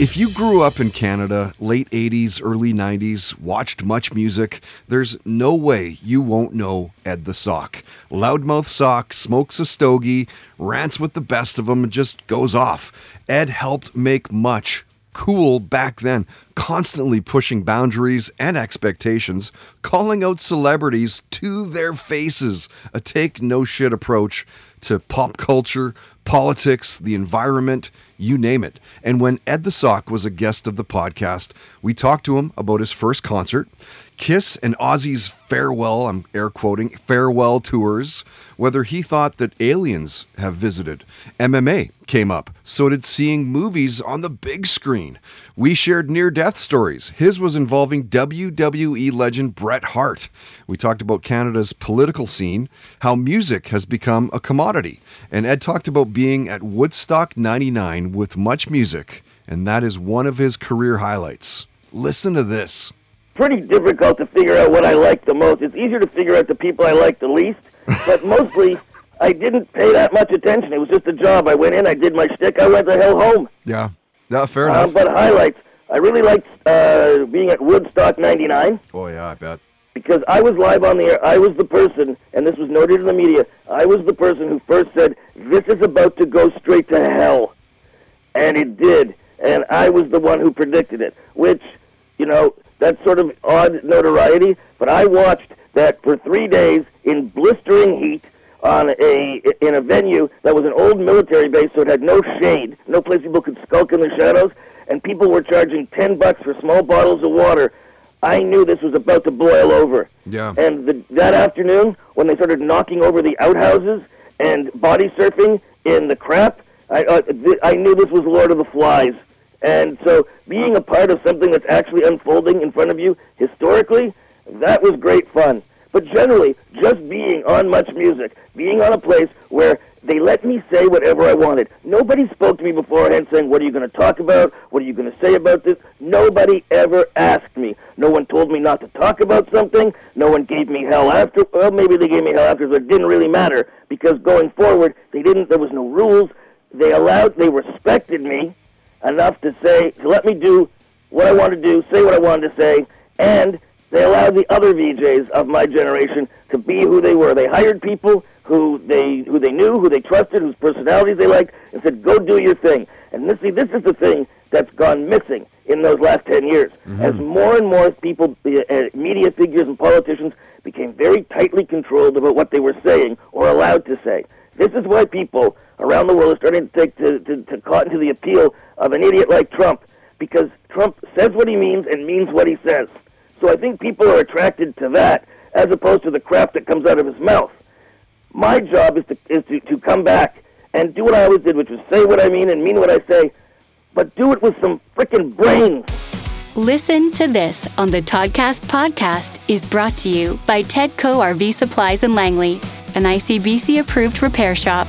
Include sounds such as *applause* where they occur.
If you grew up in Canada, late 80s, early 90s, watched Much Music, there's no way you won't know Ed the Sock. Loudmouth Sock smokes a stogie, rants with the best of them, and just goes off. Ed helped make much cool back then, constantly pushing boundaries and expectations, calling out celebrities to their faces, a take no shit approach to pop culture, politics, the environment, you name it. And when Ed the Sock was a guest of the podcast, we talked to him about his first concert, Kiss and Ozzy's farewell, I'm air quoting, farewell tours, whether he thought that aliens have visited. MMA came up. So did seeing movies on the big screen. We shared near death stories. His was involving WWE legend Bret Hart. We talked about Canada's political scene, how music has become a commodity. And Ed talked about being at Woodstock 99 with Much Music, and that is one of his career highlights. Listen to this pretty difficult to figure out what I like the most. It's easier to figure out the people I like the least, but mostly *laughs* I didn't pay that much attention. It was just a job. I went in, I did my shtick, I went the hell home. Yeah, yeah, fair Um, enough. but highlights, I really liked uh, being at Woodstock 99 oh, yeah, I bet. because I was live on the air. I was the person, and this was noted in the media, I was the person who first said, this is about to go straight to hell. And it did. And I was the one who predicted it, which, you know, that's sort of odd notoriety. But I watched that for three days in blistering heat on a in a venue that was an old military base, so it had no shade, no place people could skulk in the shadows, and people were charging ten bucks for small bottles of water. I knew this was about to boil over. Yeah. And the, that afternoon, when they started knocking over the outhouses and body surfing in the crap, I, uh, th- I knew this was Lord of the Flies. And so being a part of something that's actually unfolding in front of you historically, that was great fun. But generally, just being on Much Music, being on a place where they let me say whatever I wanted. Nobody spoke to me beforehand saying, What are you going to talk about? What are you going to say about this? Nobody ever asked me. No one told me not to talk about something. No one gave me hell after. Well, maybe they gave me hell after, but it didn't really matter because going forward, they didn't. There was no rules. They allowed. They respected me enough to say to let me do what I wanted to do, say what I wanted to say, and they allowed the other VJs of my generation to be who they were. They hired people who they who they knew, who they trusted, whose personalities they liked, and said, "Go do your thing." And this, see, this is the thing that's gone missing in those last ten years, as more and more people, uh, media figures and politicians, became very tightly controlled about what they were saying or allowed to say. This is why people around the world are starting to take to, to, to cotton to the appeal of an idiot like Trump, because Trump says what he means and means what he says. So I think people are attracted to that as opposed to the crap that comes out of his mouth. My job is to is to, to come back and do what I always did, which was say what I mean and mean what I say, but do it with some freaking brains. Listen to this on the Toddcast podcast is brought to you by Tedco RV Supplies in Langley, an ICBC approved repair shop.